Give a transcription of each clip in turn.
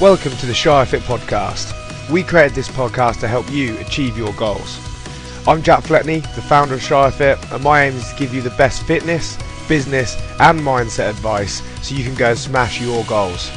Welcome to the Shire Fit podcast. We created this podcast to help you achieve your goals. I'm Jack Fletney, the founder of Shire Fit, and my aim is to give you the best fitness, business, and mindset advice so you can go and smash your goals.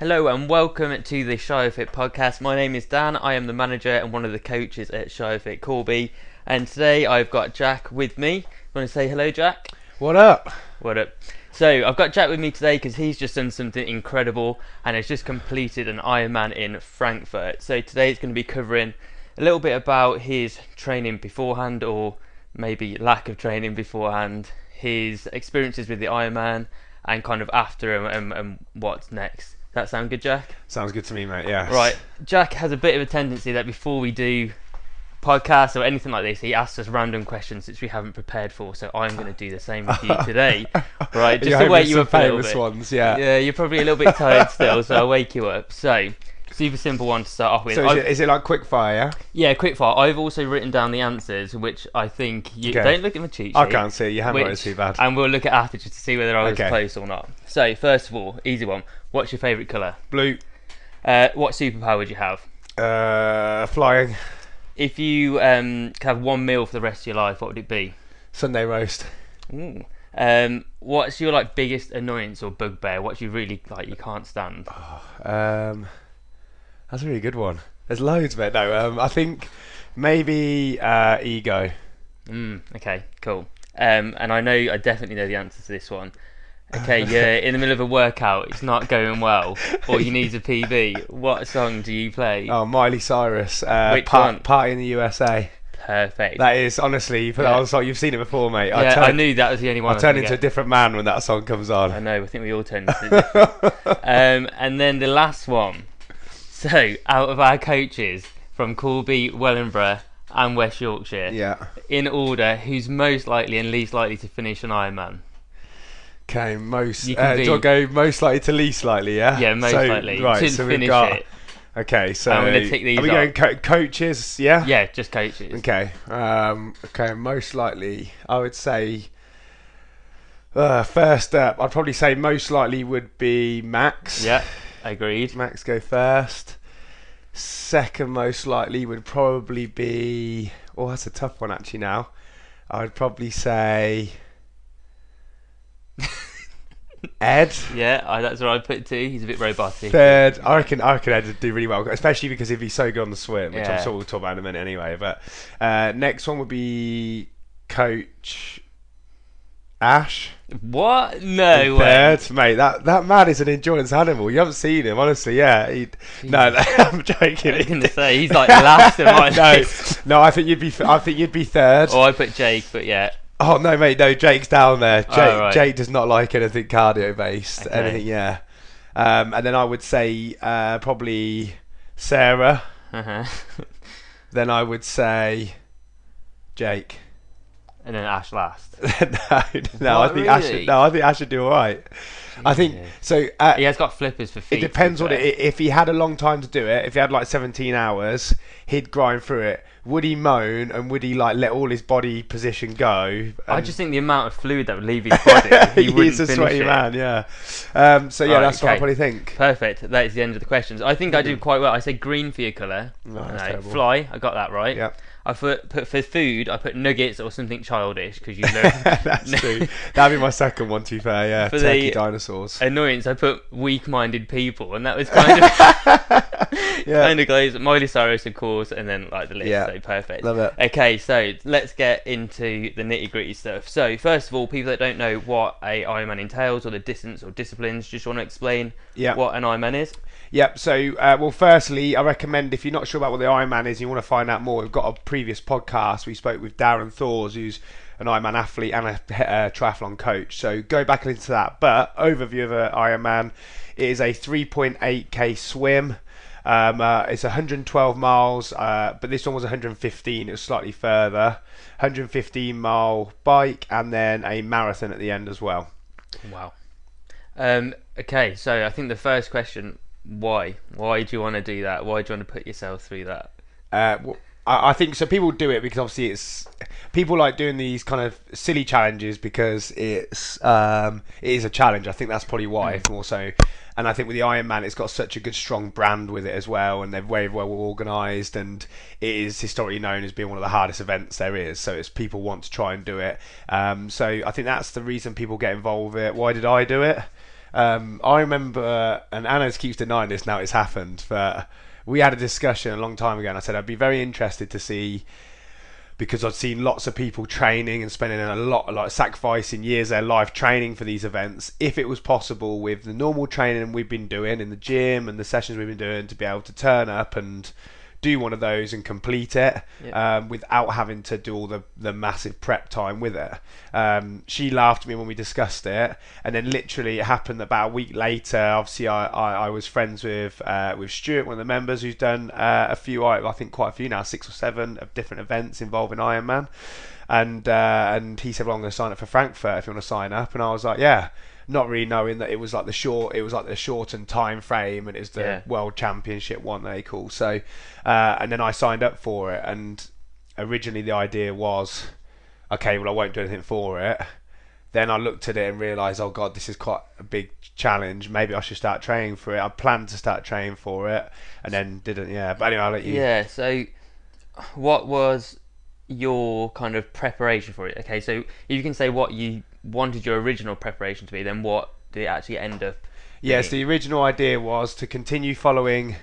Hello and welcome to the Shire Fit podcast. My name is Dan. I am the manager and one of the coaches at Shire Fit Corby. And today I've got Jack with me. You want to say hello, Jack? What up? What up? So I've got Jack with me today because he's just done something incredible and has just completed an Ironman in Frankfurt. So today it's going to be covering a little bit about his training beforehand or maybe lack of training beforehand, his experiences with the Ironman, and kind of after and, and, and what's next. That sound good, Jack? Sounds good to me, mate. Yeah. Right. Jack has a bit of a tendency that before we do podcasts or anything like this, he asks us random questions which we haven't prepared for. So I'm going to do the same with you today. Right, just to wake you some up a little famous ones, yeah. Yeah, you're probably a little bit tired still, so I'll wake you up. So, super simple one to start off with. So is it, is it like quick fire? Yeah. yeah, quick fire. I've also written down the answers, which I think you Okay. don't look at my cheat sheet. I can't see. Your handwriting's which- too bad. And we'll look at after just to see whether I was Okay. close or not. So, first of all, easy one. What's your favourite colour? Blue. Uh, what superpower would you have? Uh, flying. If you um, could have one meal for the rest of your life, what would it be? Sunday roast. Ooh. Um, what's your like biggest annoyance or bugbear? What you really like you can't stand? Um, that's a really good one. There's loads, mate. No, um, I think maybe uh, ego. Mm, okay, cool. Um, and I know I definitely know the answer to this one. Okay, you're in the middle of a workout, it's not going well, or you need a PB. What song do you play? Oh, Miley Cyrus. Uh, Which Par- one? Party in the USA. Perfect. That is honestly. you put yeah. that on song. You've seen it before, mate. yeah, I, turn, I knew that was the only one. I turn into a different man when that song comes on. I know. I think we all tend to. different. um, and then the last one. So, out of our coaches from Corby, Wellingborough, and West Yorkshire, Yeah. in order, who's most likely and least likely to finish an Ironman? Okay. Most. You can Uh, do you be- want to go most likely to least likely? Yeah. Yeah, most So, likely Right. to so we've got. It. Okay, so I'm gonna tick these are we going co- coaches? Yeah. Yeah, just coaches. Okay. Um, okay. Most likely, I would say. Uh, first up, I'd probably say most likely would be Max. Yeah, agreed. Max go first. Second most likely would probably be. Oh, that's a tough one actually. Now, I would probably say Ed. Yeah, I, that's what I put too. He's a bit robotic. Third, I reckon I reckon Ed would do really well, especially because he'd be so good on the swim, which Yeah. I'm sure we'll talk about in a minute anyway. But uh, next one would be Coach Ash. What? No way. Third, mate, that that man is an endurance animal. You haven't seen him, honestly. Yeah, he, no, no, I'm joking. I was say he's like last in my no, list. no, I think you'd be. I think you'd be third. Oh, I put Jake, but yeah. Oh no, mate, no, Jake's down there. Jake, Oh, right. Jake does not like anything cardio based. Okay. Anything, yeah. Um, and then I would say uh, probably Sarah. Uh-huh. Then I would say Jake. and then Ash last. no, no, I What, think Ash. Should, no, I think Ash should do all right. I think so. Uh, He has got flippers for feet. It depends on it. If he had a long time to do it, if he had like 17 hours, he'd grind through it. Would he moan and would he like let all his body position go? I just think the amount of fluid that would leave his body, he wouldn't He's a finish sweaty it. man, yeah. Um, so yeah, Right, that's what I okay. probably think. Perfect. That is the end of the questions. I think I do quite well. I say green for your colour. No, that's No, terrible. fly. I got that right. Yeah, I put, put for food. I put nuggets or something childish because you know that's true. That'd be my second one. To be fair, yeah, For turkey the- dinosaurs. annoyance. I put weak-minded people, and that was kind of Yeah, of goes Miley Cyrus, of course, and then like the list. Yeah. So perfect. love it. Okay, so let's get into the nitty gritty stuff. So first of all, people that don't know what a Ironman entails or the distance or disciplines, just want to explain Yeah. what an Ironman is. Yep. So, uh, well, firstly, I recommend if you're not sure about what the Ironman is, and you want to find out more. We've got a previous podcast. We spoke with Darren Thors, who's an Ironman athlete and a uh, triathlon coach. So go back into that. But overview of an Ironman, it is a 3.8k swim. Um, uh, it's 112 miles, uh, but this one was 115. It was slightly further. 115 mile bike, and then a marathon at the end as well. Wow. Um, okay, so I think the first question: Why? Why do you want to do that? Why do you want to put yourself through that? Uh, w- I, I think so. People do it because obviously it's people like doing these kind of silly challenges because it's um, it is a challenge. I think that's probably why more so. And I think with the Ironman, it's got such a good, strong brand with it as well, and they're very well organised, and it is historically known as being one of the hardest events there is. So it's people want to try and do it. Um, so I think that's the reason people get involved with it. Why did I do it? Um, I remember, and Anna keeps denying this now. It's happened, but we had a discussion a long time ago, and I said I'd be very interested to see because I'd seen lots of people training and spending a lot, of like sacrificing years of their life training for these events. If it was possible with the normal training we've been doing in the gym and the sessions we've been doing to be able to turn up and do one of those and complete it Yeah. um, without having to do all the, the massive prep time with it. Um, she laughed at me when we discussed it, and then literally it happened about a week later. Obviously, I, I, I was friends with uh, with Stuart, one of the members who's done uh, a few, I I think quite a few now, six or seven of different events involving Ironman. And uh, and he said, "Well, I'm going to sign up for Frankfurt if you want to sign up." And I was like, "Yeah." Not really knowing that it was like the short, it was like the shortened time frame, and it's the Yeah. World Championship one they call. So, uh, and then I signed up for it, and originally the idea was, okay, well I won't do anything for it. Then I looked at it and realised, oh god, this is quite a big challenge. Maybe I should start training for it. I planned to start training for it, and then didn't. Yeah, but anyway, I'll let you. Yeah. So, what was your kind of preparation for it? Okay, so you can say what you wanted your original preparation to be, then what did it actually end up? Yes, being? the original idea was to continue following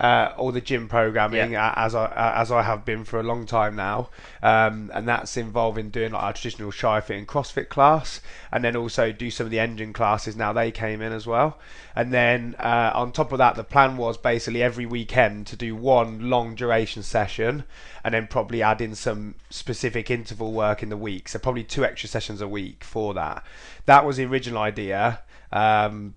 uh, all the gym programming uh, as I uh, as I have been for a long time now, um, and that's involving doing like our traditional Shire Fit and CrossFit class, and then also do some of the engine classes. Now they came in as well, and then uh, on top of that, the plan was basically every weekend to do one long duration session, and then probably add in some specific interval work in the week. So probably two extra sessions a week for that. That was the original idea. Um,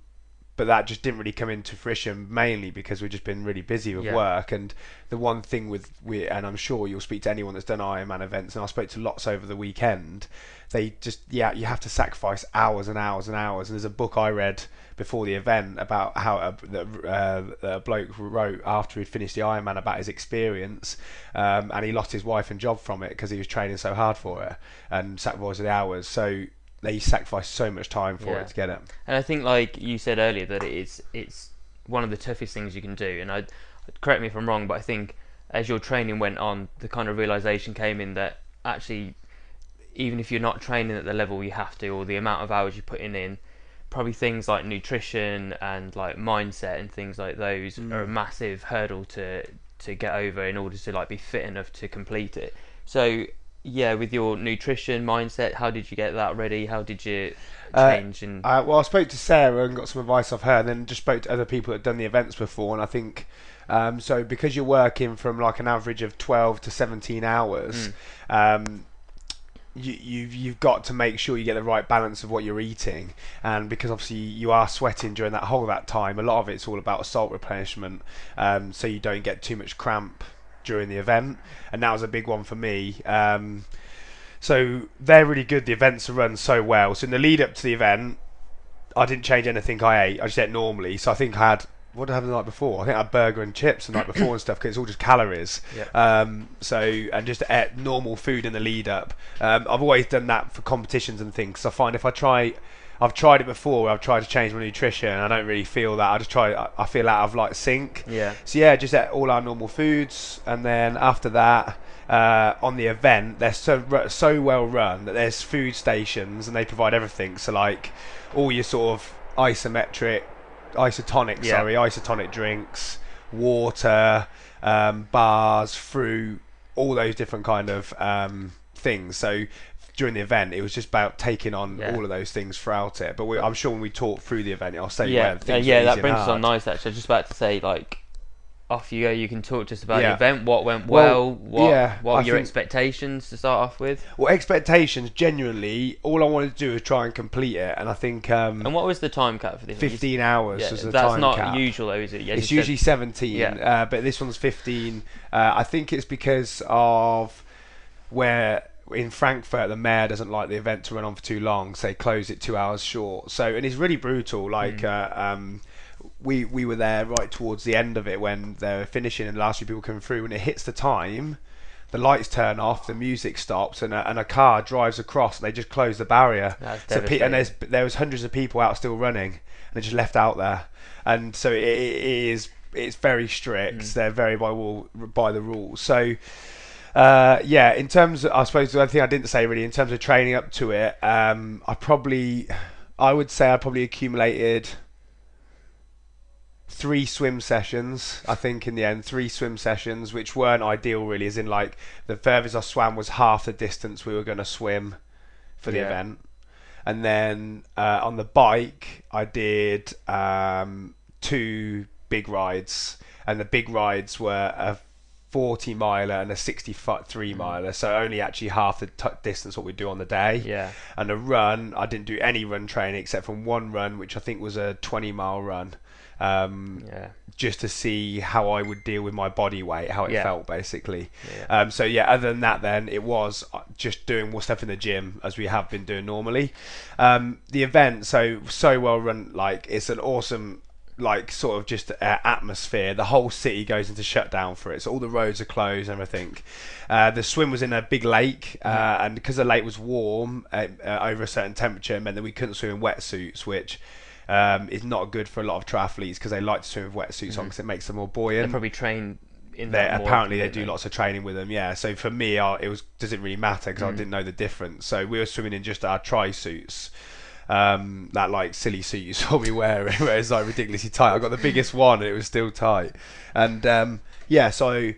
but that just didn't really come into fruition mainly because we've just been really busy with Yeah. work. And the one thing with we and I'm sure you'll speak to anyone that's done Ironman events and I spoke to lots over the weekend they just yeah you have to sacrifice hours and hours and hours. And there's a book I read before the event about how a, uh, a bloke wrote after he'd finished the Ironman about his experience um, and he lost his wife and job from it because he was training so hard for it and sacrificed the hours. So they sacrifice so much time for Yeah. it to get it And I think, like you said earlier, that it is it's one of the toughest things you can do. And I correct me if I'm wrong, but I think as your training went on, the kind of realization came in that actually, even if you're not training at the level you have to, or the amount of hours you're putting in, probably things like nutrition and like mindset and things like those Mm. are a massive hurdle to to get over in order to like be fit enough to complete it. So yeah, with your nutrition mindset, how did you get that ready? How did you Uh, change and Uh, well, I spoke to Sarah and got some advice off her, and then just spoke to other people that had done the events before. And I think um, so because you're working from like an average of 12 to 17 hours, um, you, you've you've got to make sure you get the right balance of what you're eating, and because obviously you are sweating during that whole of that time, a lot of it's all about salt replenishment, um, so you don't get too much cramp during the event, and that was a big one for me. Um, so they're really good. The events are run so well. So in the lead up to the event, I didn't change anything I ate. I just ate normally. So I think I had what did I have the night before? I think I had burger and chips the night before and stuff because it's all just calories. Yeah. Um, so and just ate normal food in the lead up. Um, I've always done that for competitions and things. 'cause I find if I try. I've tried it before. Where I've tried to change my nutrition. and I don't really feel that. I just try. I- feel out of like sync. yeah. So yeah, just ate all our normal foods, and then after that, uh, on the event, they're so so well run that there's food stations and they provide everything. So like all your sort of isometric, isotonic, Yeah. sorry, isotonic drinks, water, um, bars, fruit, all those different kind of um, things. So. During the event, it was just about taking on Yeah. all of those things throughout it. But we, I'm sure when we talk through the event, I'll say yeah, uh, yeah, that brings us on nice. Actually, I was just about to say like, off you go. You can talk just about Yeah. the event, what went Well, well, what yeah, what I your think- expectations to start off with, Well, expectations genuinely, all I wanted to do was try and complete it, and I think um, and what was the time cap for this? You- 15 hours Yeah, was the that's not usual, though, is it? Yeah, it's you said- usually 17, Yeah. uh, but this one's 15. Uh, I think it's because of where in Frankfurt the mayor doesn't like the event to run on for too long, so they close it two hours short. So and it's really brutal. Like Hmm. uh, um, we we were there right towards the end of it when they were finishing and the last few people coming through. When it hits the time, the lights turn off, the music stops, and a, and a car drives across, and they just close the barrier. So pe- and there's there was hundreds of people out still running, and they're just left out there, and so it, it is it's very strict. Mm. They're very by by the rules. So. Uh, yeah, in terms, of, I suppose the other thing I didn't say really, in terms of training up to it, um, I probably, I would say I probably accumulated three swim sessions. I think in the end, three swim sessions, which weren't ideal really. As in, like the furthest I swam was half the distance we were going to swim for the Yeah. event, and then uh, on the bike I did um, two big rides, and the big rides were a 40 miler and a 63 miler, so only actually half the t- distance what we do on the day Yeah. and a run. I didn't do any run training except for one run, which I think was a 20 mile run, um, Yeah. just to see how I would deal with my body weight, how it Yeah. felt basically. Yeah. Um, so yeah, other than that, then it was uh, just doing more stuff in the gym as we have been doing normally. Um, the event, so so well run, like it's an awesome. Like sort of just uh, atmosphere. The whole city goes into shutdown for it, so all the roads are closed and everything. Uh, the swim was in a big lake, uh, and because the lake was warm uh, uh, over a certain temperature, meant that we couldn't swim in wetsuits, which um, is not good for a lot of triathletes because they like to swim with wetsuits on because it makes them more buoyant. They probably train in they apparently they do lots of training with them. Yeah. So for me, I, it was doesn't really matter because I Mm. didn't know the difference. So we were swimming in just our tri suits. Um, that like silly suit you saw me wearing, where it's like ridiculously tight. I got the biggest one, and it was still tight. And um, yeah, so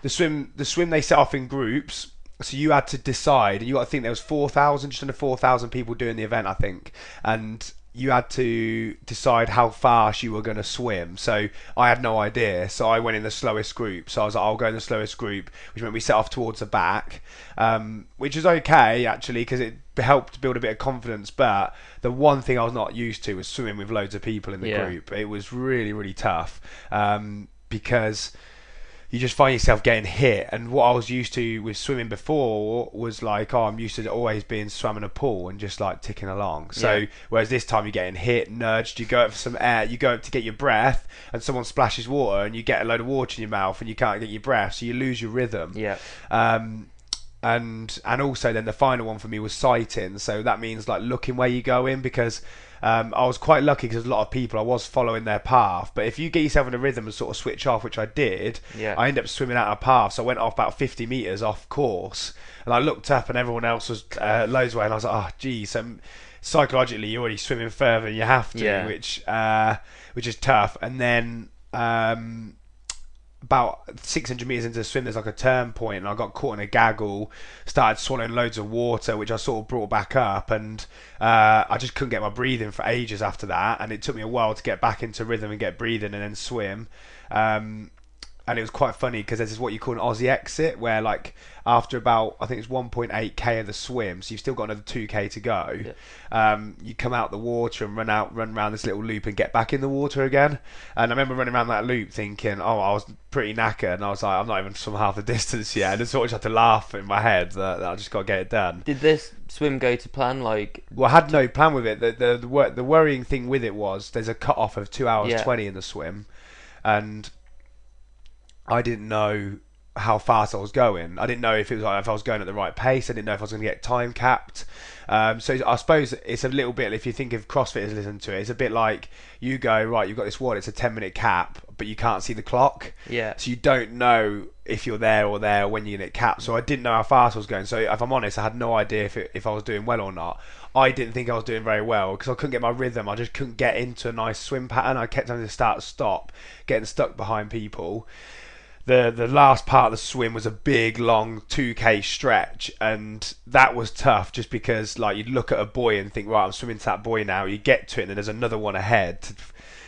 the swim, the swim they set off in groups. So you had to decide, and you got to think there was four thousand, just under four thousand people doing the event, I think, and you had to decide how fast you were going to swim. So I had no idea. So I went in the slowest group. So I was like, I'll go in the slowest group, which meant we set off towards the back, um, which is okay actually because it helped build a bit of confidence. But the one thing I was not used to was swimming with loads of people in the Yeah. group. It was really really tough um, because you just find yourself getting hit. And what I was used to with swimming before was like, oh, I'm used to always being swam in a pool and just like ticking along. So Yeah. whereas this time you're getting hit, nudged, you go up for some air, you go up to get your breath, and someone splashes water, and you get a load of water in your mouth, and you can't get your breath, so you lose your rhythm. Yeah. Um, and and also then the final one for me was sighting. So that means like looking where you go in because um, I was quite lucky because a lot of people I was following their path. But if you get yourself in a rhythm and sort of switch off, which I did, Yeah. I ended up swimming out of path. So I went off about 50 meters off course, and I looked up and everyone else was uh, loads away, and I was like, oh, geez. So psychologically, you're already swimming further than you have to, Yeah. which uh, which is tough. And then. Um, about 600 meters into the swim, there's like a turn point, and I got caught in a gaggle, started swallowing loads of water, which I sort of brought back up, and uh, I just couldn't get my breathing for ages after that, and it took me a while to get back into rhythm and get breathing and then swim. Um, and it was quite funny because this is what you call an Aussie exit, where like after about I think it's 1.8k of the swim, so you've still got another 2k to go. Um, you come out the water and run out, run around this little loop and get back in the water again. And I remember running around that loop thinking, oh, I was pretty knackered, and I was like, I'm not even from half the distance yet, and I sort of just had to laugh in my head that, that I just got to get it done. Did this swim go to plan? Like, Well, I had no plan with it. The the the, wor- the worrying thing with it was there's a cut off of two hours Yeah. twenty in the swim, and I didn't know how fast I was going. I didn't know if it was like, if I was going at the right pace. I didn't know if I was going to get time capped. Um, so I suppose it's a little bit. If you think of CrossFitters listen to it, it's a bit like you go right. You've got this wall. It's a ten minute cap, but you can't see the clock. yeah, So you don't know if you're there or there when you get capped. So I didn't know how fast I was going. So if I'm honest, I had no idea if it, if I was doing well or not. I didn't think I was doing very well because I couldn't get my rhythm. I just couldn't get into a nice swim pattern. I kept having to start stop, getting stuck behind people. The the last part of the swim was a big long 2k stretch and that was tough just because like you'd look at a buoy and think right I'm swimming to that buoy now you get to it and then there's another one ahead.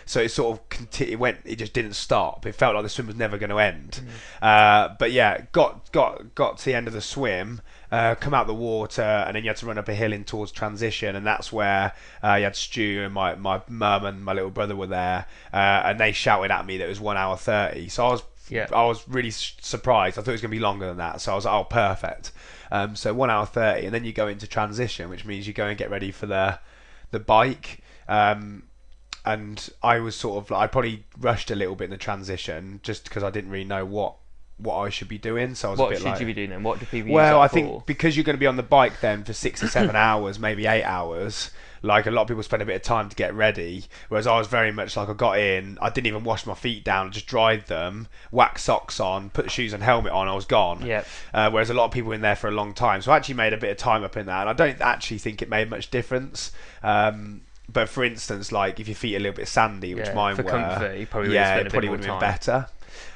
So it sort of conti- it went it just didn't stop. It felt like the swim was never going to end uh, but yeah got got got to the end of the swim uh, come out the water and then you had to run up a hill in towards transition and that's where uh, you had Stu and my my mum and my little brother were there uh, and they shouted at me that it was one hour 30 so I was Yeah. I was really surprised. I thought it was going to be longer than that. So I was like, oh, perfect. Um, so one hour thirty, and then you go into transition, which means you go and get ready for the the bike. Um, and I was sort of like, I probably rushed a little bit in the transition just because I didn't really know what what I should be doing. So I was What a bit should like, you be doing then? What do people well, I that think for? because you're going to be on the bike then for six or seven hours, maybe eight hours. Like a lot of people spend a bit of time to get ready, whereas I was very much like I got in, I didn't even wash my feet down, I just dried them, wax socks on, put the shoes and helmet on, I was gone. Yep. Uh, whereas a lot of people were in there for a long time, so I actually made a bit of time up in that, and I don't actually think it made much difference. Um, but for instance, like if your feet are a little bit sandy, which Yeah, mine for were, comfort, you probably yeah, it probably would have been better.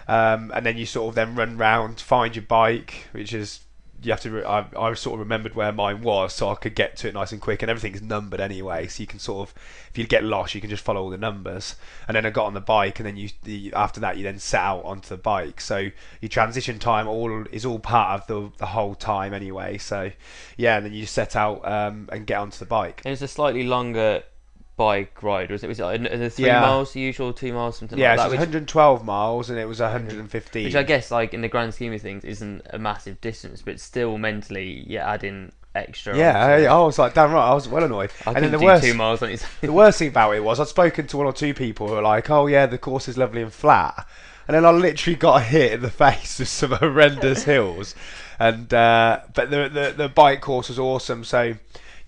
Um, and then you sort of then run round, find your bike, which is you have to. Re- I, I sort of remembered where mine was, so I could get to it nice and quick. And everything's numbered anyway, so you can sort of, if you get lost, you can just follow all the numbers. And then I got on the bike, and then you after that you then set out onto the bike. So your transition time all is all part of the the whole time anyway. So yeah, and then you set out um, and get onto the bike. It was a slightly longer bike ride, was it? Was it like, three Yeah. miles, the usual two miles, something Yeah, like so that? it was which, 112 miles, and it was 115. which I guess, like in the grand scheme of things, isn't a massive distance, but still mentally, you're adding extra. Yeah, I. I was like, damn right, I was well annoyed. I and then the do worst, two miles on the worst thing about it was I'd spoken to one or two people who were like, oh yeah, the course is lovely and flat, and then I literally got hit in the face with some horrendous hills, and uh, but the, the the bike course was awesome. So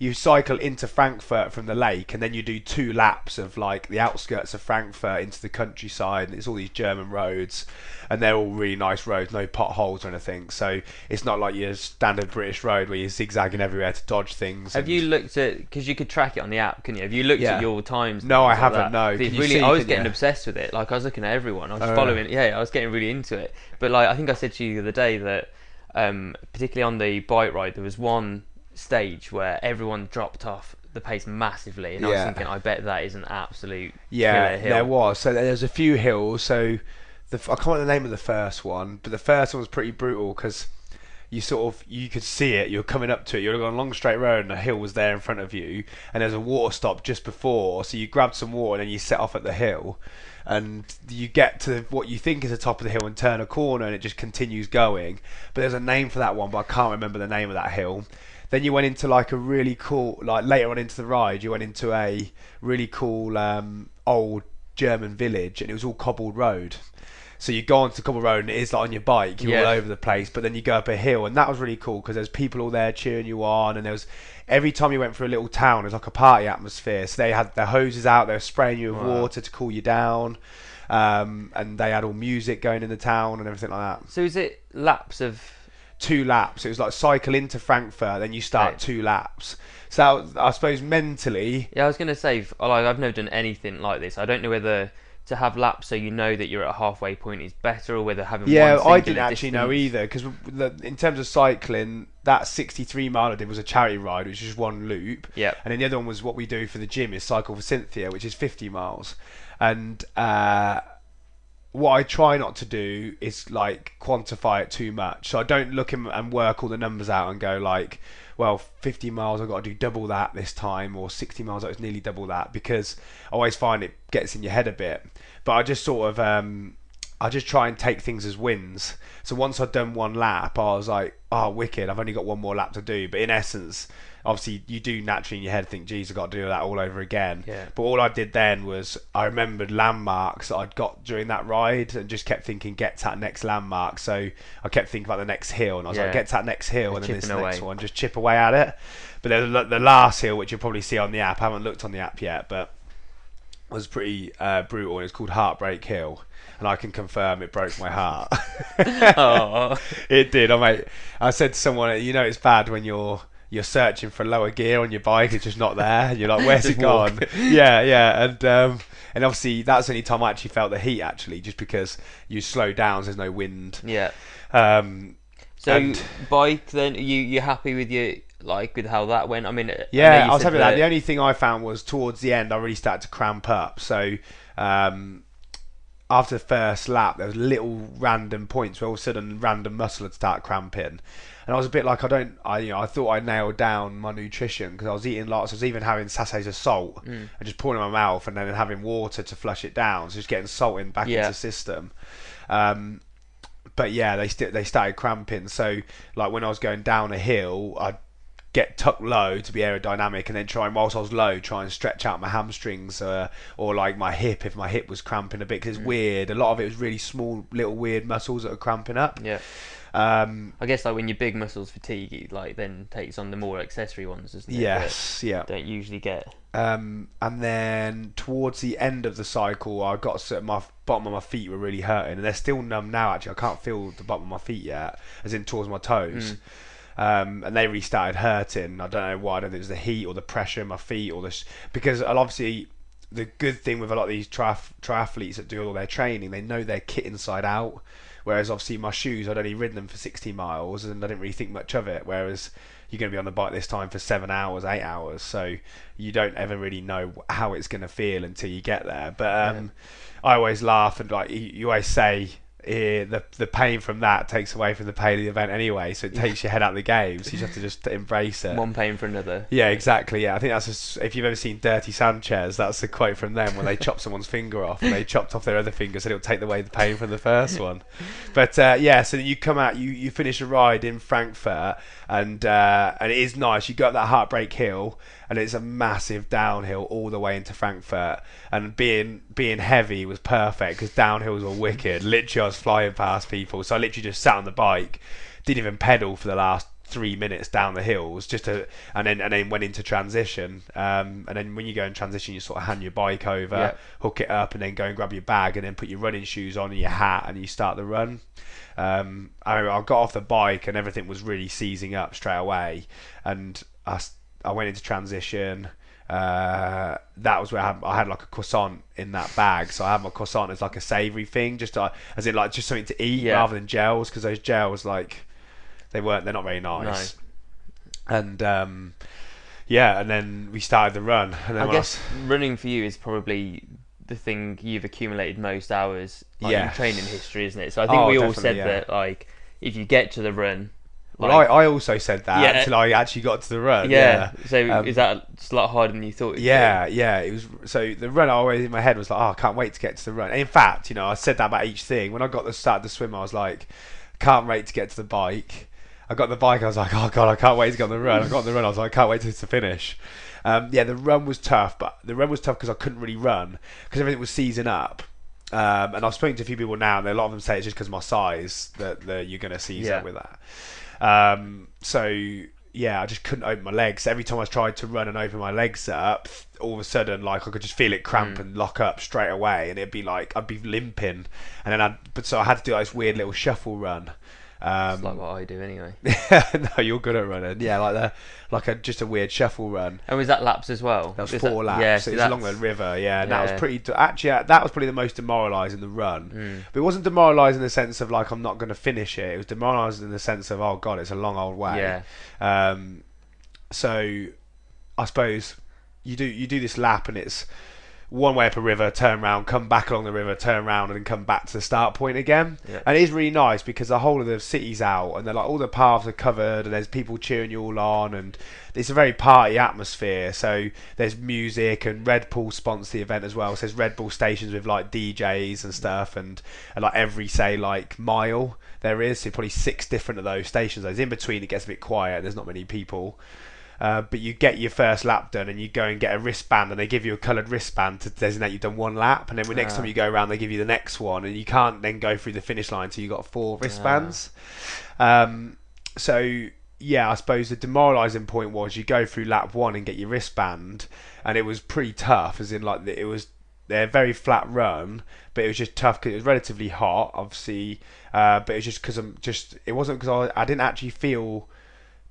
you cycle into Frankfurt from the lake, and then you do two laps of like the outskirts of Frankfurt into the countryside, and it's all these German roads, and they're all really nice roads, no potholes or anything. So it's not like your standard British road where you're zigzagging everywhere to dodge things. Have you looked at because you could track it on the app, couldn't you? Have you looked Yeah. at your times? No, I haven't, that? no. Can really, see, I was can getting you? obsessed with it. Like I was looking at everyone. I was Oh, following. Yeah, I was getting really into it. But like I think I said to you the other day that, um, particularly on the bike ride, there was one stage where everyone dropped off the pace massively, and I was Yeah. thinking, I bet that is an absolute Yeah, killer hill. there was. So there's a few hills. So the f- I can't remember the name of the first one, but the first one was pretty brutal because you sort of you could see it. You're coming up to it. You're on a long straight road, and a hill was there in front of you, and there's a water stop just before. So you grabbed some water, and then you set off at the hill, and you get to what you think is the top of the hill and turn a corner, and it just continues going. But there's a name for that one, but I can't remember the name of that hill. Then you went into like a really cool, like later on into the ride, you went into a really cool um, old German village, and it was all cobbled road. So you go onto cobble road, and it is like on your bike, you're all over the place. But then you go up a hill, and that was really cool because there's people all there cheering you on, and there was every time you went through a little town, it was like a party atmosphere. So they had their hoses out, they were spraying you with Wow. water to cool you down, um, and they had all music going in the town and everything like that So is it laps of? Two laps. It was like cycle into Frankfurt, then you start Right. two laps. So was- I suppose mentally, Yeah, I was gonna say, like I've never done anything like this. I don't know whether to have laps so you know that you're at a halfway point is better, or whether having yeah, I didn't actually know either because in terms of cycling, that 63 mile I did was a charity ride, which is just one loop. Yeah, And then the other one was what we do for the gym is cycle for Cynthia, which is 50 miles. And uh, what I try not to do is like quantify it too much. So I don't look and work all the numbers out and go like, well, 50 miles I've got to do double that this time, or 60 miles it's nearly double that because I always find it gets in your head a bit. But I just sort of um, I just try and take things as wins. So once I'd done one lap, I was like, oh, wicked, I've only got one more lap to do. But in essence, obviously, you do naturally in your head think, geez, I've got to do that all over again. Yeah. But all I did then was I remembered landmarks that I'd got during that ride and just kept thinking, get to that next landmark. So I kept thinking about the next hill and I was Yeah. like, get to that next hill and then this chipping next away. one, just chip away at it. But there's the the last hill, which you'll probably see on the app. I haven't looked on the app yet, but was pretty uh, brutal. And it's called Heartbreak Hill, and I can confirm it broke my heart. Oh. it did. I mate, I said to someone, you know, it's bad when you're you're searching for lower gear on your bike. It's just not there. You're like, where's it gone? yeah, yeah. And um, and obviously that's the only time I actually felt the heat actually, just because you slow down. So there's no wind. yeah. Um, So And- bike then you you happy with your like with how that went? I mean, Yeah, you I was happy with that. The only thing I found was towards the end, I really started to cramp up. So um, after the first lap, there was little random points where all of a sudden random muscle had started cramping, and I was a bit like I don't, I you know, I thought I nailed down my nutrition because I was eating lots. I was even having sachets of salt Mm. and just pouring in my mouth, and then having water to flush it down. So just getting salt in back Yeah. into the system. Um, but yeah, they st- they started cramping. So like when I was going down a hill, I'd get tucked low to be aerodynamic, and then try and whilst I was low, try and stretch out my hamstrings uh, or like my hip if my hip was cramping a bit. Cause it's weird. A lot of it was really small, little weird muscles that are cramping up. Yeah. Um, I guess like when your big muscles fatigue, it like then takes on the more accessory ones, doesn't it? that yes, yeah. Don't usually get. Um, and then towards the end of the cycle, I got sort of my bottom of my feet were really hurting, and they're still numb now. Actually, I can't feel the bottom of my feet yet, as in towards my toes. Um, and they really started hurting. I don't know why. I don't think it was the heat or the pressure in my feet or this because I'll obviously the good thing with a lot of these triath- triathletes that do all their training, they know their kit inside out. Whereas obviously my shoes, I'd only ridden them for 60 miles and I didn't really think much of it. Whereas you're going to be on the bike this time for seven hours, eight hours, so you don't ever really know how it's going to feel until you get there. But um, I always laugh and like you always say. Eh, the the pain from that takes away from the pain of the event anyway, so it takes your head out of the game. So you just have to just embrace it. One pain for another. Yeah, exactly. Yeah, I think that's a if you've ever seen Dirty Sanchez, that's the quote from them when they chopped someone's finger off and they chopped off their other finger, so it'll take away the pain from the first one. But uh, yeah, so you come out, you, you finish a ride in Frankfurt, and uh, and it is nice. You go up that heartbreak hill, and it's a massive downhill all the way into Frankfurt. And being being heavy was perfect because downhills were wicked. Literally, I was flying past people, so I literally just sat on the bike, didn't even pedal for the last three minutes down the hills just to and then and then went into transition um, and then when you go in transition you sort of hand your bike over Yeah. hook it up and then go and grab your bag and then put your running shoes on and your hat and you start the run um, I, I got off the bike and everything was really seizing up straight away and I, I went into transition uh, that was where I had, I had like a croissant in that bag so I had my croissant as like a savoury thing just to, as in like just something to eat Yeah. rather than gels because those gels like they weren't they're not very nice and um, yeah and then we started the run and then I when I guess running for you is probably the thing you've accumulated most hours like, Yeah. in training history, isn't it? So I think Oh, we all said yeah. that like if you get to the run, Well, like, I, I also said that Yeah. until I actually got to the run. yeah. So Um, is that a lot harder than you thought? Yeah, yeah. It was so the run. I always in my head was like, oh, I can't wait to get to the run. And in fact, you know, I said that about each thing. When I got the start the swim, I was like, can't wait to get to the bike. I got the bike. I was like, oh god, I can't wait to get on the run. I got on the run. I was like, I can't wait to, to finish. Um, yeah, the run was tough, but the run was tough because I couldn't really run because everything was seizing up. Um, and I've spoken to a few people now, and a lot of them say it's just because of my size that, that you're going to seize Yeah. up with that. Um, so yeah, I just couldn't open my legs. Every time I tried to run and open my legs up, all of a sudden, like I could just feel it cramp Mm. and lock up straight away, and it'd be like I'd be limping, and then I, but so I had to do like this weird little shuffle run. Um, It's like what I do anyway. no, you're good at running. Yeah, like the like a just a weird shuffle run. And was that laps as well? That was four laps. Yeah, so so it was along the river. Yeah, and that was pretty. Actually, uh, that was probably the most demoralising the run. Mm. But it wasn't demoralising in the sense of like I'm not going to finish it. It was demoralising in the sense of oh god, it's a long old way. Yeah. Um, so I suppose you do you do this lap and it's one way up a river, turn round, come back along the river, turn round, and then come back to the start point again. Yeah. And it is really nice because the whole of the city's out, and they're like all the paths are covered, and there's people cheering you all on, and it's a very party atmosphere. So there's music, and Red Bull sponsor the event as well. So there's Red Bull stations with like DJs and stuff, and, and like every say like mile there is, so probably six different of those stations. There's in between, it gets a bit quiet. There's not many people. Uh, but you get your first lap done and you go and get a wristband and they give you a coloured wristband to designate you've done one lap and then the next Ah. time you go around they give you the next one and you can't then go through the finish line until you've got four wristbands um, so yeah I suppose the demoralising point was you go through lap one and get your wristband and it was pretty tough as in like it was they're very flat run, but it was just tough because it was relatively hot, obviously. Uh, but it was just because I'm just it wasn't because I, I didn't actually feel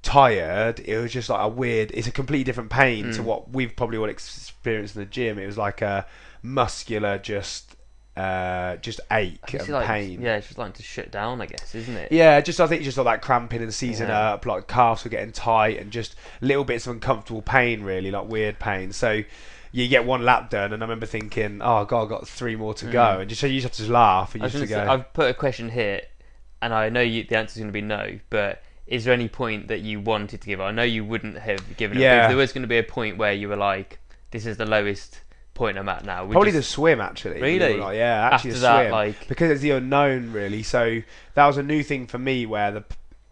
tired. It was just like a weird. It's a completely different pain to Mm. what we've probably all experienced in the gym. It was like a muscular, just uh, just ache and like, pain. Yeah, it's just like to shut down, I guess, isn't it? Yeah, just I think it's just like that cramping and seizing Yeah. up, like calves were getting tight, and just little bits of uncomfortable pain, really, like weird pain. So you get one lap done, and I remember thinking, "Oh God, I've got three more to go," Mm. and just so you just have to just laugh and you just to say, go. I've put a question here, and I know you, the answer is going to be no. But is there any point that you wanted to give? up? I know you wouldn't have given it. But Yeah. if there was going to be a point where you were like, "This is the lowest point I'm at now," Probably you the swim, actually. Really? Like, yeah, actually after the that, swim. like, because it's the unknown really so that was a new thing for me where the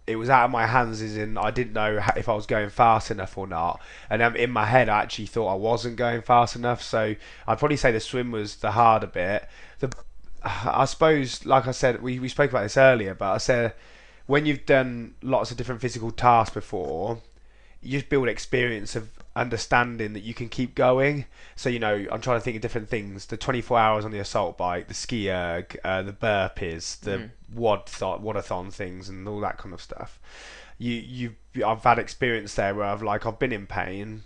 it was out of my hands as in I didn't know if I was going fast enough or not and um, in my head I actually thought I wasn't going fast enough so I'd probably say the swim was the harder bit the I suppose like I said we, we spoke about this earlier but I said when you've done lots of different physical tasks before you just build experience of understanding that you can keep going. So you know, I'm trying to think of different things: the 24 hours on the assault bike, the ski erg, uh, the burpees, the Mm. wad th- wadathon things, and all that kind of stuff. You you I've had experience there where I've like I've been in pain.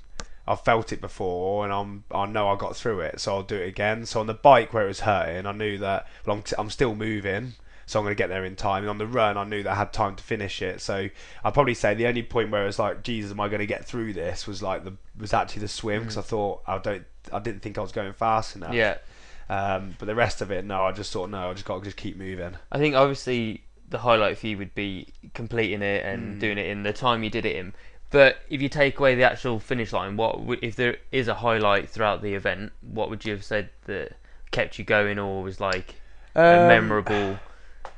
I've felt it before, and I'm I know I got through it, so I'll do it again. So on the bike where it was hurting, I knew that well, I'm, I'm still moving, so I'm going to get there in time. And on the run, I knew that I had time to finish it. So I'd probably say the only point where it was like, Jesus, am I going to get through this? Was like the was actually the swim because I thought I don't I didn't think I was going fast enough. Yeah. Um, but the rest of it, no, I just thought no, I just got to just keep moving. I think obviously the highlight for you would be completing it and Mm. doing it in the time you did it in. But if you take away the actual finish line, what if there is a highlight throughout the event? What would you have said that kept you going, or was like a Um, memorable,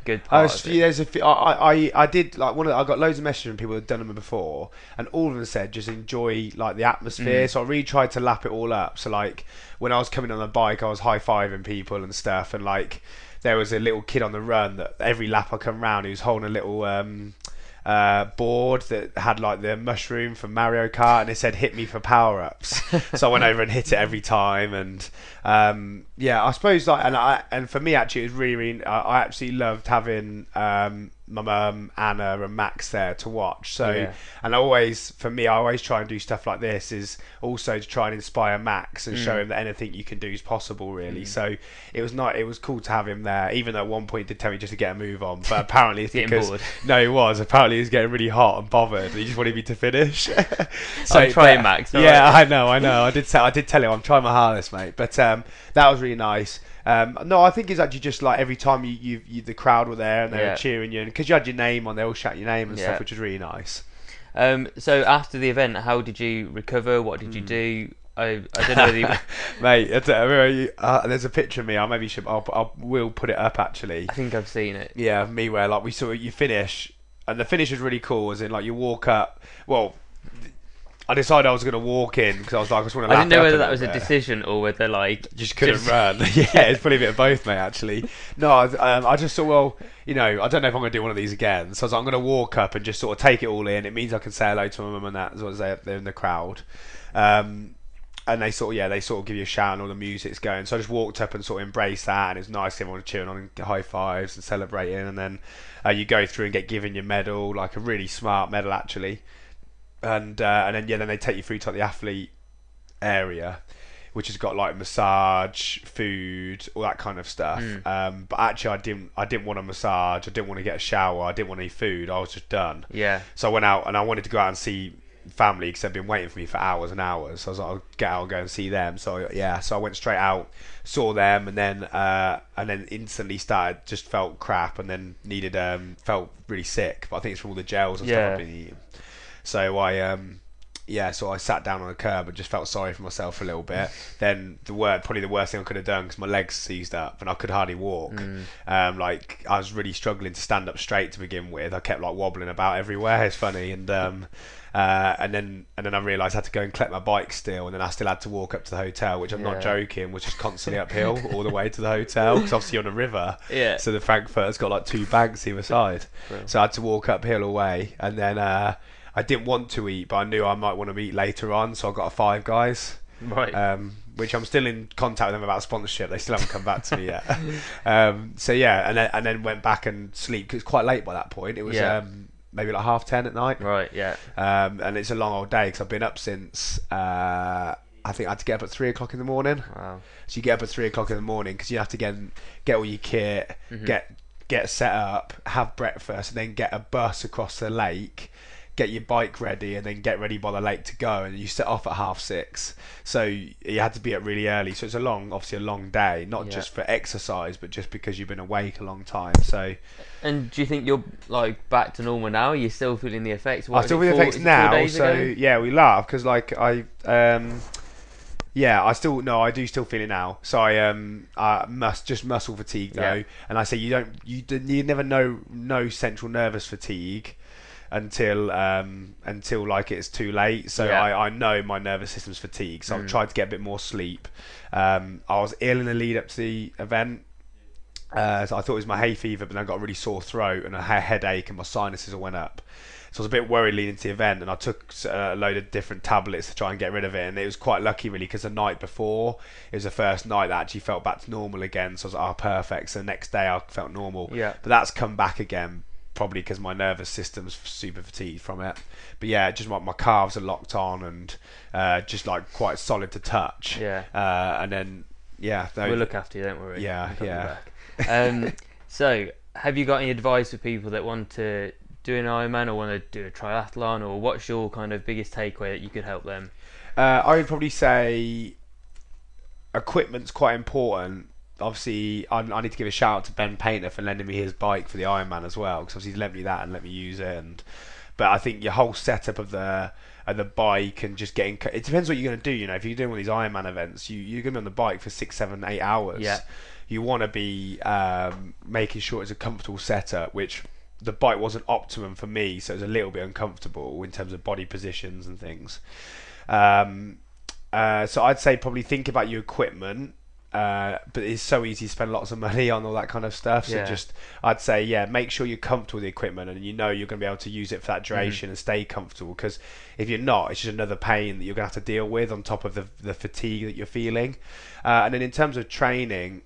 good I was, there's a few, I, I, I did like one of I got loads of messages from people who'd done them before, and all of them said just enjoy like the atmosphere. Mm. So I really tried to lap it all up. So like when I was coming on the bike, I was high fiving people and stuff, and like there was a little kid on the run that every lap I come round, he was holding a little um, uh, board that had like the mushroom from Mario Kart, and it said "hit me for power ups." so I went over and hit it every time, and um, yeah, I suppose like, and I and for me actually, it was really, really I, I absolutely loved having um, my mum, Anna, and Max there to watch. So, Yeah. and I always, for me, I always try and do stuff like this is also to try and inspire Max and show Mm. him that anything you can do is possible, really. Mm. So it was not, it was cool to have him there, even though at one point he did tell me just to get a move on, but apparently it's Getting because bored. no, he was. Apparently, he was getting really hot and bothered. He just wanted me to finish. so I'm trying, but- Max, Yeah, alright. I know, I know. I did tell, I did tell him I'm trying my hardest, mate. But um, that was really nice. Um, no, I think it's actually just like every time you, you, you the crowd were there and they Yeah. were cheering you, and because you had your name on, they all shout your name and Yeah. stuff, which was really nice. Um, so after the event, how did you recover? What did you Hmm. do? I, I don't know whether you, mate, uh, you- uh, there's a picture of me. I maybe should. I'll, I'll will put it up actually. I think I've seen it. Yeah, me where like we saw you finish, and the finish was really cool. As in, like you walk up. Well, I decided I was going to walk in because I was like, I just want to. I didn't know whether that was a decision or whether like Just couldn't just- run. yeah, it's probably a bit of both, mate. Actually, no, I, um, I just thought, well, you know, I don't know if I'm going to do one of these again. So I was like, I'm going to walk up and just sort of take it all in. It means I can say hello to my mum and that as well as they're, they're in the crowd. Um, and they sort of, yeah, they sort of give you a shout and all the music's going. So I just walked up and sort of embraced that, and it was nice. Everyone was cheering on and high fives and celebrating. And then uh, you go through and get given your medal, like a really smart medal actually. And uh, and then yeah, then they take you through to like, the athlete area, which has got like massage, food, all that kind of stuff. Mm. Um, but actually, I didn't. I didn't want a massage. I didn't want to get a shower. I didn't want any food. I was just done. yeah, So I went out and I wanted to go out and see family because they've been waiting for me for hours and hours. So I was like, I'll get out and go and see them. So yeah, so I went straight out, saw them, and then uh, and then instantly started just felt crap and then needed um felt really sick. But I think it's from all the gels and Yeah. stuff I've been eating. So I um yeah, so I sat down on a curb and just felt sorry for myself a little bit. then the word, probably the worst thing I could have done because my legs seized up and I could hardly walk. Mm. Um, like I was really struggling to stand up straight to begin with. I kept like wobbling about everywhere. It's funny, and um, uh, and then and then I realised I had to go and collect my bike still, and then I still had to walk up to the hotel, which I'm not joking, was just constantly uphill all the way to the hotel because obviously you're on a river. yeah. So the Frankfurt's got like two banks either side. Brilliant. So I had to walk uphill away, and then uh, I didn't want to eat, but I knew I might want to eat later on, so I got a Five Guys, right. um, which I'm still in contact with them about sponsorship. They still haven't come back to me yet. um, so yeah, and then and then went back and sleep because it's quite late by that point. It was Yeah. um, maybe like half ten at night, right. Yeah. um, and it's a long old day because I've been up since. Uh, I think I had to get up at three o'clock in the morning. Wow. So you get up at three o'clock in the morning because you have to get get all your kit, Mhm. get get set up, have breakfast, and then get a bus across the lake, get your bike ready, and then get ready by the lake to go. And you set off at half six, so you had to be up really early. So it's a long, obviously a long day, not Yeah. just for exercise, but just because you've been awake a long time. So And do you think you're like back to normal now? you're still feeling the effects? What I still feel the four- effects is it four now. So ago? yeah, we laugh because like I um yeah, I still no, I do still feel it now. So I um I must just muscle fatigue though, Yeah. and I say you don't you you never know no central nervous fatigue. Until um, until like it's too late. So Yeah. I, I know my nervous system's fatigued. So Mm. I've tried to get a bit more sleep. Um, I was ill in the lead up to the event. Uh, so I thought it was my hay fever, but then I got a really sore throat and a headache, and my sinuses all went up. So I was a bit worried leading to the event, and I took uh, a load of different tablets to try and get rid of it. And it was quite lucky, really, because the night before it was the first night that I actually felt back to normal again. So I was like, oh, perfect. So the next day I felt normal. Yeah. But that's come back again, probably because my nervous system's super fatigued from it. But yeah, just like my calves are locked on and uh, just like quite solid to touch. Yeah. Uh, and then yeah, no, We'll look after you, don't worry. Yeah, you yeah. Um, so, have you got any advice for people that want to do an Ironman or want to do a triathlon, or what's your kind of biggest takeaway that you could help them? Uh, I would probably say equipment's quite important. Obviously, I, I need to give a shout out to Ben Painter for lending me his bike for the Ironman as well, because obviously he's lent me that and let me use it. And but I think your whole setup of the of the bike and just getting it depends what you're going to do. You know, if you're doing one of these Ironman events, you you're going to be on the bike for six, seven, eight hours. Yeah. You want to be um, making sure it's a comfortable setup, which the bike wasn't optimum for me, so it was a little bit uncomfortable in terms of body positions and things. Um, uh, so I'd say probably think about your equipment. Uh, but it's so easy to spend lots of money on all that kind of stuff. So Yeah. just, I'd say, yeah, make sure you're comfortable with the equipment and you know you're going to be able to use it for that duration and stay comfortable. Because if you're not, it's just another pain that you're going to have to deal with on top of the the fatigue that you're feeling. Uh, and then in terms of training,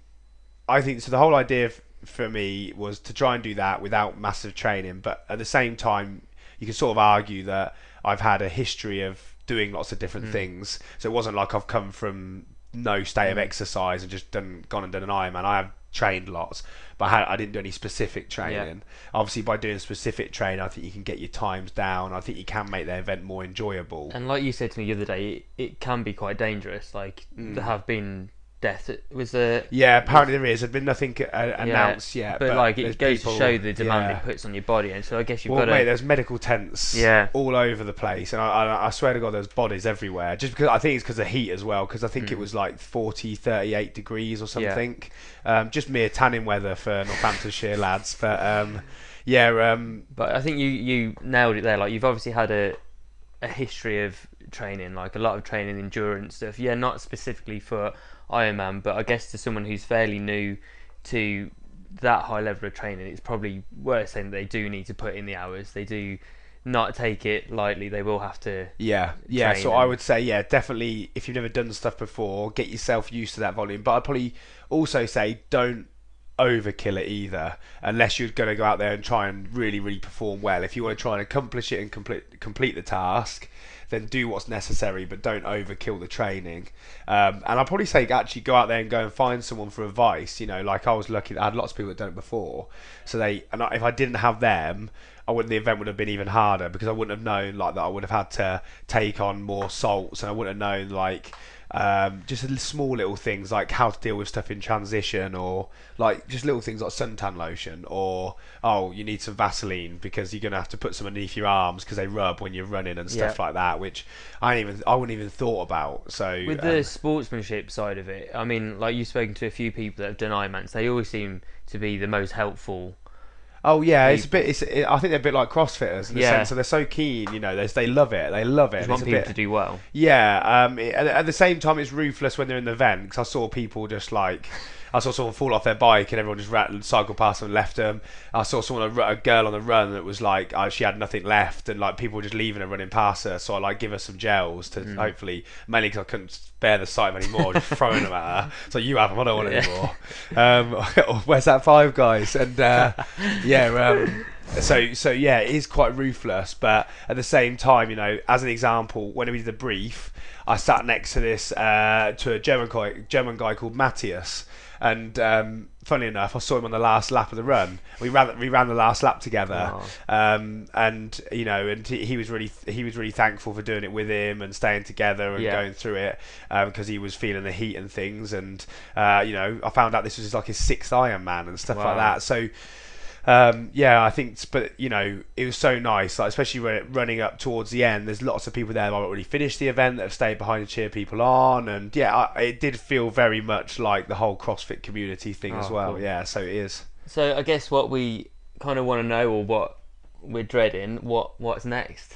I think so. The whole idea f- for me was to try and do that without massive training, but at the same time, you can sort of argue that I've had a history of doing lots of different things. So it wasn't like I've come from no state of exercise and just done gone and done an Ironman. I have trained lots, but I, had, I didn't do any specific training. Obviously, by doing specific training, I think you can get your times down. I think you can make the event more enjoyable. And like you said to me the other day, it, it can be quite dangerous. Like Mm. there have been deaths. It was a Yeah, apparently there is. There's been nothing uh, announced yet, but, like it goes people- to show the demand yeah. it puts on your body, and so I guess you've Well, got mate, to. there's medical tents Yeah. all over the place, and I, I, I swear to God, there's bodies everywhere. Just because I think it's because of heat as well, because I think it was like 40, 38 degrees or Hmm. Yeah. something. Um, just mere tanning weather for Northamptonshire lads, but um, yeah, um, But I think you you nailed it there. Like you've obviously had a a history of training, like a lot of training, endurance stuff. Yeah, not specifically for Ironman, but I guess to someone who's fairly new to that high level of training, it's probably worth saying that they do need to put in the hours. They do not take it lightly. They will have to. Yeah, yeah. So I would say, yeah, definitely. If you've never done stuff before, get yourself used to that volume. But I'd probably also say don't overkill it either, unless you're going to go out there and try and really, really perform well. If you want to try and accomplish it and complete complete the task, then do what's necessary, but don't overkill the training. Um, and I'd probably say actually go out there and go and find someone for advice. You know, like I was lucky I had lots of people that done it before, so they and if I didn't have them. I wouldn't. The event would have been even harder because I wouldn't have known like that. I would have had to take on more salts, and I wouldn't have known like um, just small little things like how to deal with stuff in transition, or like just little things like suntan lotion, or oh, you need some Vaseline because you're gonna have to put some underneath your arms because they rub when you're running and stuff Yeah. like that, which I even I wouldn't even thought about. So With um, the sportsmanship side of it, I mean, like you've spoken to a few people that have done Ironmans, they always seem to be the most helpful. Oh yeah, it's a bit. It's, it, I think they're a bit like CrossFitters in the Yeah. sense that they're so keen. You know, they they love it. They love it. And want it's a people bit, to do well. Yeah, um, it- at, at the same time, it's ruthless when they're in the event because I saw people just like. I saw someone fall off their bike and everyone just ran, cycled past them and left them. I saw someone, a, a girl on the run that was like, uh, she had nothing left and like people were just leaving her running past her. So I like give her some gels to hopefully, mainly because I couldn't bear the sight of anymore, just throwing them at her. So you have them, I don't want it anymore. Um, where's that five guys? And uh, yeah, um, so so yeah, it is quite ruthless, but at the same time, you know, as an example, when we did the brief, I sat next to this uh, to a German guy, German guy called Matthias, and um, funny enough, I saw him on the last lap of the run. We ran we ran the last lap together, um, and you know, and he, he was really he was really thankful for doing it with him and staying together and Yeah. going through it because he was feeling the heat and things. And uh, you know, I found out this was like his sixth Ironman and stuff Wow. like that. So. Um, yeah, I think, but you know, it was so nice. Like, especially when it, running up towards the end, there's lots of people there that have already finished the event that have stayed behind to cheer people on, and yeah, I, it did feel very much like the whole CrossFit community thing as Oh, well. cool. Yeah, so it is. So I guess what we kind of want to know, or what we're dreading. What what's next?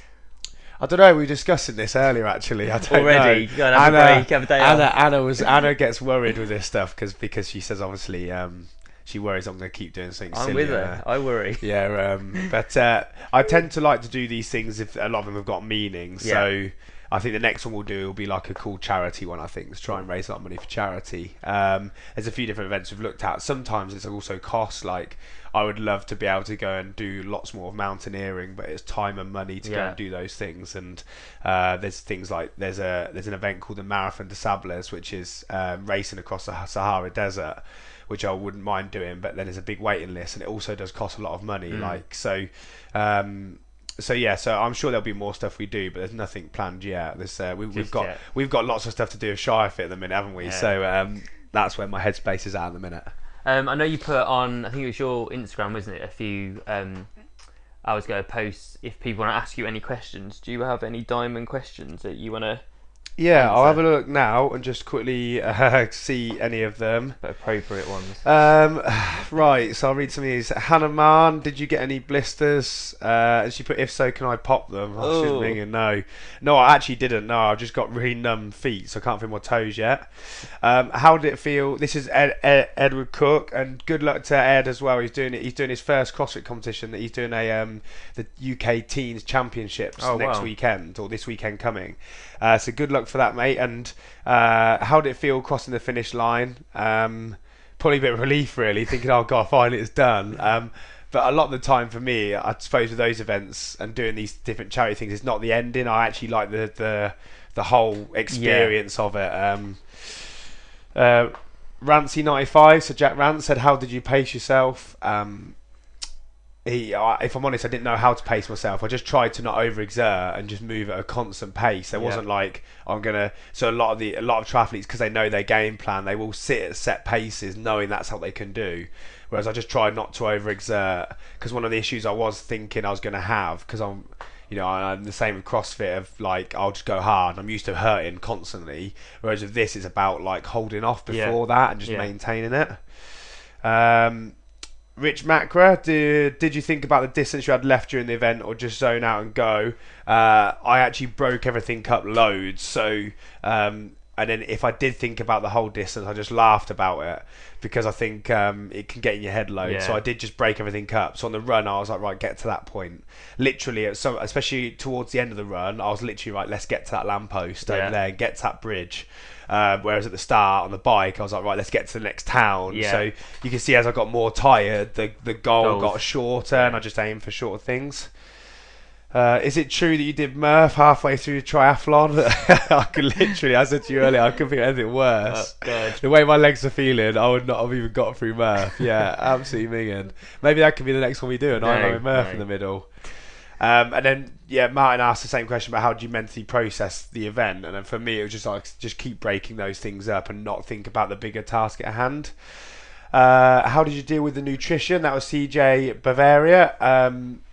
I don't know. We were discussing this earlier, actually. I don't Already? know. You gotta have a Anna, break, have a day Anna. Anna was Anna gets worried with this stuff because because she says obviously um, she worries I'm going to keep doing something. I'm silly with her. uh, I worry. Yeah, um, but uh, I tend to like to do these things if a lot of them have got meaning. So I think the next one we'll do will be like a cool charity one. I think to try and raise a lot of money for charity. Um, there's a few different events we've looked at. Sometimes it's also cost. Like I would love to be able to go and do lots more of mountaineering, but it's time and money to go and do those things. And uh, there's things like there's a there's an event called the Marathon des Sables, which is um, racing across the Sahara Desert which I wouldn't mind doing, but then there's a big waiting list, and it also does cost a lot of money. Mm. Like so, um, so yeah. So I'm sure there'll be more stuff we do, but there's nothing planned yet. This uh, we, we've got yet. we've got lots of stuff to do with Shire Fit at the minute, haven't we? Yeah. So um, that's where my headspace is at at the minute. Um, I know you put on, I think it was your Instagram, wasn't it? A few um, hours ago, posts. If people want to ask you any questions, do you have any diamond questions that you want to Yeah, I'll have a look now and just quickly uh, see any of them. put appropriate ones? Um, right, so I'll read some of these. Hannah Mann, did you get any blisters? Uh, and she put, if so, can I pop them? No. No, I actually didn't. No, I've just got really numb feet, so I can't feel my toes yet. Um, how did it feel? This is Ed, Ed, Edward Cook, and good luck to Ed as well. He's doing it. He's doing his first CrossFit competition. That he's doing a um, the UK Teens Championships Oh, next wow. weekend or this weekend coming. Uh, so good luck for that, mate. And uh, how did it feel crossing the finish line? Um, probably a bit of relief, really, thinking, "Oh God, finally it's done." Um, but a lot of the time for me, I suppose with those events and doing these different charity things, it's not the ending. I actually like the the, the whole experience of it. Um, uh, Rancy ninety five. So Jack Rance said, "How did you pace yourself?" Um, he, I if I'm honest, I didn't know how to pace myself. I just tried to not overexert and just move at a constant pace. There Yeah. wasn't like I'm gonna. So a lot of the a lot of triathletes, because they know their game plan, they will sit at set paces, knowing that's what they can do. Whereas I just tried not to overexert, because one of the issues I was thinking I was gonna have, because I'm, you know, I'm the same with CrossFit of like I'll just go hard. I'm used to hurting constantly. Whereas with this, it's about like holding off Yeah. before that and just Yeah. maintaining it. Um, Rich Macra, did, did you think about the distance you had left during the event or just zone out and go? Uh, I actually broke everything up loads. So, um, and then if I did think about the whole distance, I just laughed about it because I think um, it can get in your head loads. So I did just break everything up. So on the run, I was like, right, get to that point. Literally, at some, especially towards the end of the run, I was literally right, let's get to that lamppost Yeah. over there and get to that bridge. Uh, whereas at the start on the bike, I was like, right, let's get to the next town. Yeah. So you can see as I got more tired, the the goal Goals. got shorter, and I just aimed for shorter things. Uh, is it true that you did Murph halfway through the triathlon? I could literally, I said to you earlier, I couldn't think of anything worse. Oh, The way my legs are feeling, I would not have even got through Murph. Yeah, absolutely minging. Maybe that could be the next one we do, and I No, know Murph no. in the middle. Um, and then yeah, Martin asked the same question about how do you mentally process the event, and then for me it was just like just keep breaking those things up and not think about the bigger task at hand. Uh, how did you deal with the nutrition? That was CJ Bavaria. Um,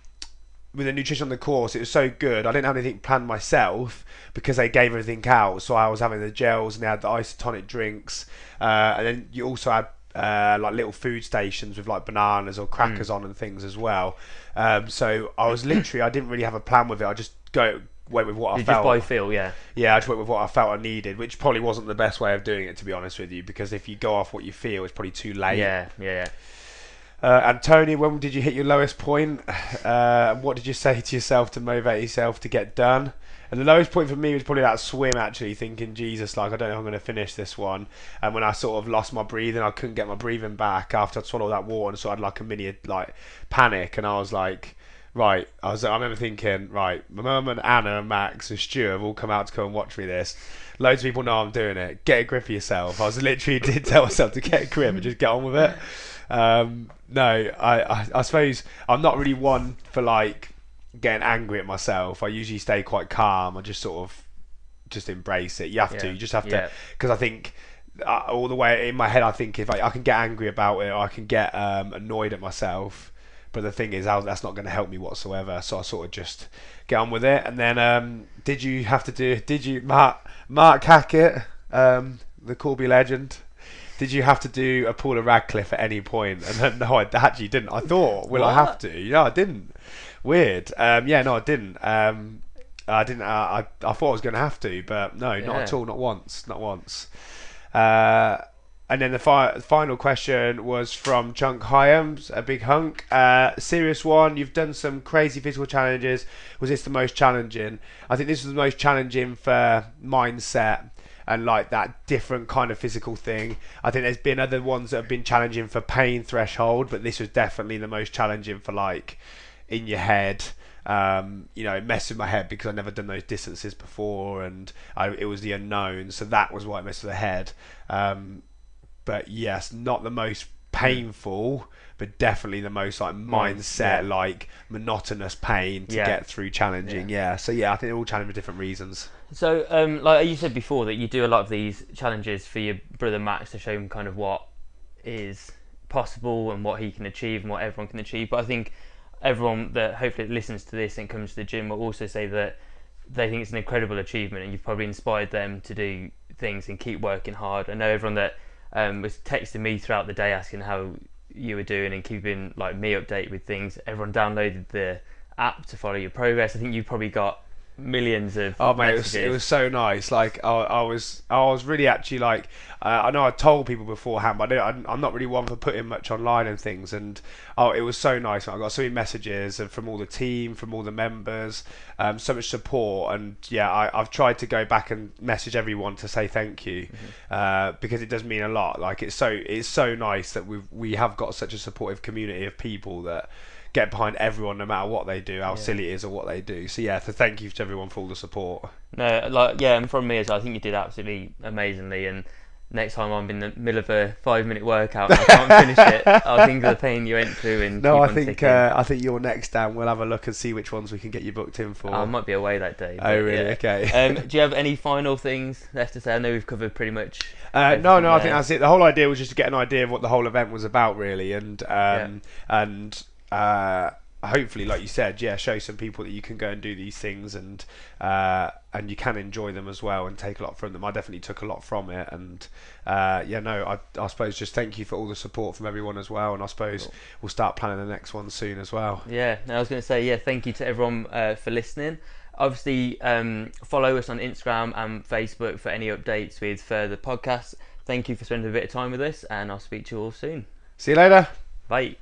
with the nutrition on the course, it was so good. I didn't have anything planned myself because they gave everything out. So I was having the gels and they had the isotonic drinks, uh, and then you also had uh, like little food stations with like bananas or crackers on and things as well. Um, so I was literally, I didn't really have a plan with it. I just go went with what I felt. just by feel, yeah. Yeah, I just went with what I felt I needed, which probably wasn't the best way of doing it, to be honest with you, because if you go off what you feel, it's probably too late. Yeah, yeah, yeah. Uh, and Tony, when did you hit your lowest point? Uh, what did you say to yourself to motivate yourself to get done? And the lowest point for me was probably that swim, actually, thinking, Jesus, like, I don't know if I'm going to finish this one. And when I sort of lost my breathing, I couldn't get my breathing back after I'd swallowed that water. And so I had like a mini, like, panic. And I was like, right, I was. I remember thinking, right, my mum and Anna and Max and Stuart have all come out to come and watch me this. Loads of people know I'm doing it. Get a grip of yourself. I was literally did tell myself to get a grip and just get on with it. Um, no, I, I, I suppose I'm not really one for like getting angry at myself. I usually stay quite calm. I just sort of just embrace it. You have to. You just have yeah. to because I think. Uh, all the way in my head, I think if I, I can get angry about it, or I can get um, annoyed at myself. But the thing is, how- that's not going to help me whatsoever. So I sort of just get on with it. And then, um, did you have to do? Did you, Mark Mark Hackett, um, the Corby legend? Did you have to do a Paula Radcliffe at any point? And then, no, I actually didn't. I thought, will I have to? Yeah, I didn't. Weird. Um, yeah, no, I didn't. Um, I didn't. Uh, I I thought I was going to have to, but no, not at all. Not once. Not once. Uh, and then the fi- final question was from Chunk Hyams, a big hunk. Uh, serious one. You've done some crazy physical challenges. Was this the most challenging? I think this was the most challenging for mindset and like that different kind of physical thing. I think there's been other ones that have been challenging for pain threshold, but this was definitely the most challenging for like in your head. Um, you know, it messed with my head because I'd never done those distances before, and I, it was the unknown. So that was why it messed with the head. Um, but yes, not the most painful, but definitely the most like mindset, yeah. like monotonous pain to Yeah. get through challenging. Yeah. So yeah, I think they're all challenging for different reasons. So, um, like you said before, that you do a lot of these challenges for your brother Max to show him kind of what is possible and what he can achieve and what everyone can achieve. But I think everyone that hopefully listens to this and comes to the gym will also say that they think it's an incredible achievement and you've probably inspired them to do things and keep working hard. I know everyone that um, was texting me throughout the day asking how you were doing and keeping like me updated with things. Everyone downloaded the app to follow your progress. I think you've probably got millions of Oh mate, it was, it was so nice. Like I, I was, I was really actually like. Uh, I know I told people beforehand, but I I'm not really one for putting much online and things. And oh, it was so nice. I got so many messages and from all the team, from all the members, um, so much support. And yeah, I, I've tried to go back and message everyone to say thank you uh, because it does mean a lot. Like it's so, it's so nice that we we have got such a supportive community of people that get behind everyone no matter what they do, how Yeah. silly it is or what they do. So yeah, so thank you to everyone for all the support. No, like yeah, and from me as well, I think you did absolutely amazingly. And next time I'm in the middle of a five minute workout and I can't finish it, I'll think of the pain you went through and No, I think uh, I think you're next Dan. We'll have a look and see which ones we can get you booked in for. I might be away that day. oh really? yeah. Okay. um, do you have any final things left to say? I know we've covered pretty much. Uh, no, no, I think that's it. The whole idea was just to get an idea of what the whole event was about, really, and um, and uh, hopefully, like you said, yeah, show some people that you can go and do these things, and uh, and you can enjoy them as well, and take a lot from them. I definitely took a lot from it, and uh, yeah, no, I, I suppose just thank you for all the support from everyone as well, and I suppose Cool. we'll start planning the next one soon as well. Yeah, no, I was going to say yeah. Thank you to everyone uh, for listening. Obviously, um, follow us on Instagram and Facebook for any updates with further podcasts. Thank you for spending a bit of time with us, and I'll speak to you all soon. See you later. Bye.